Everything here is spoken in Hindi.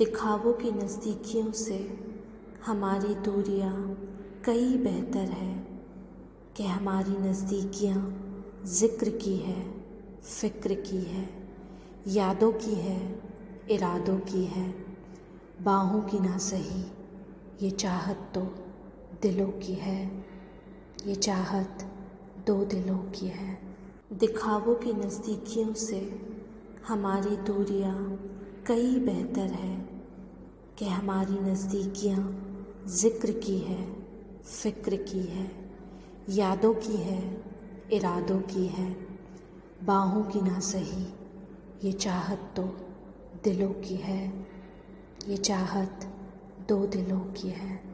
दिखावों की नज़दीकियों से हमारी दूरियाँ कई बेहतर है। कि हमारी नज़दीकियाँ ज़िक्र की है, फ़िक्र की है, यादों की है, इरादों की है? बाहों की ना सही, ये चाहत तो दिलों की है। ये चाहत दो दिलों की है। दिखावों की नज़दीकियों से हमारी दूरियाँ कई बेहतर है। कि हमारी नज़दीकियाँ ज़िक्र की है, फ़िक्र की है, यादों की है, इरादों की है। बाहों की ना सही, ये चाहत तो दिलों की है, ये चाहत दो दिलों की है।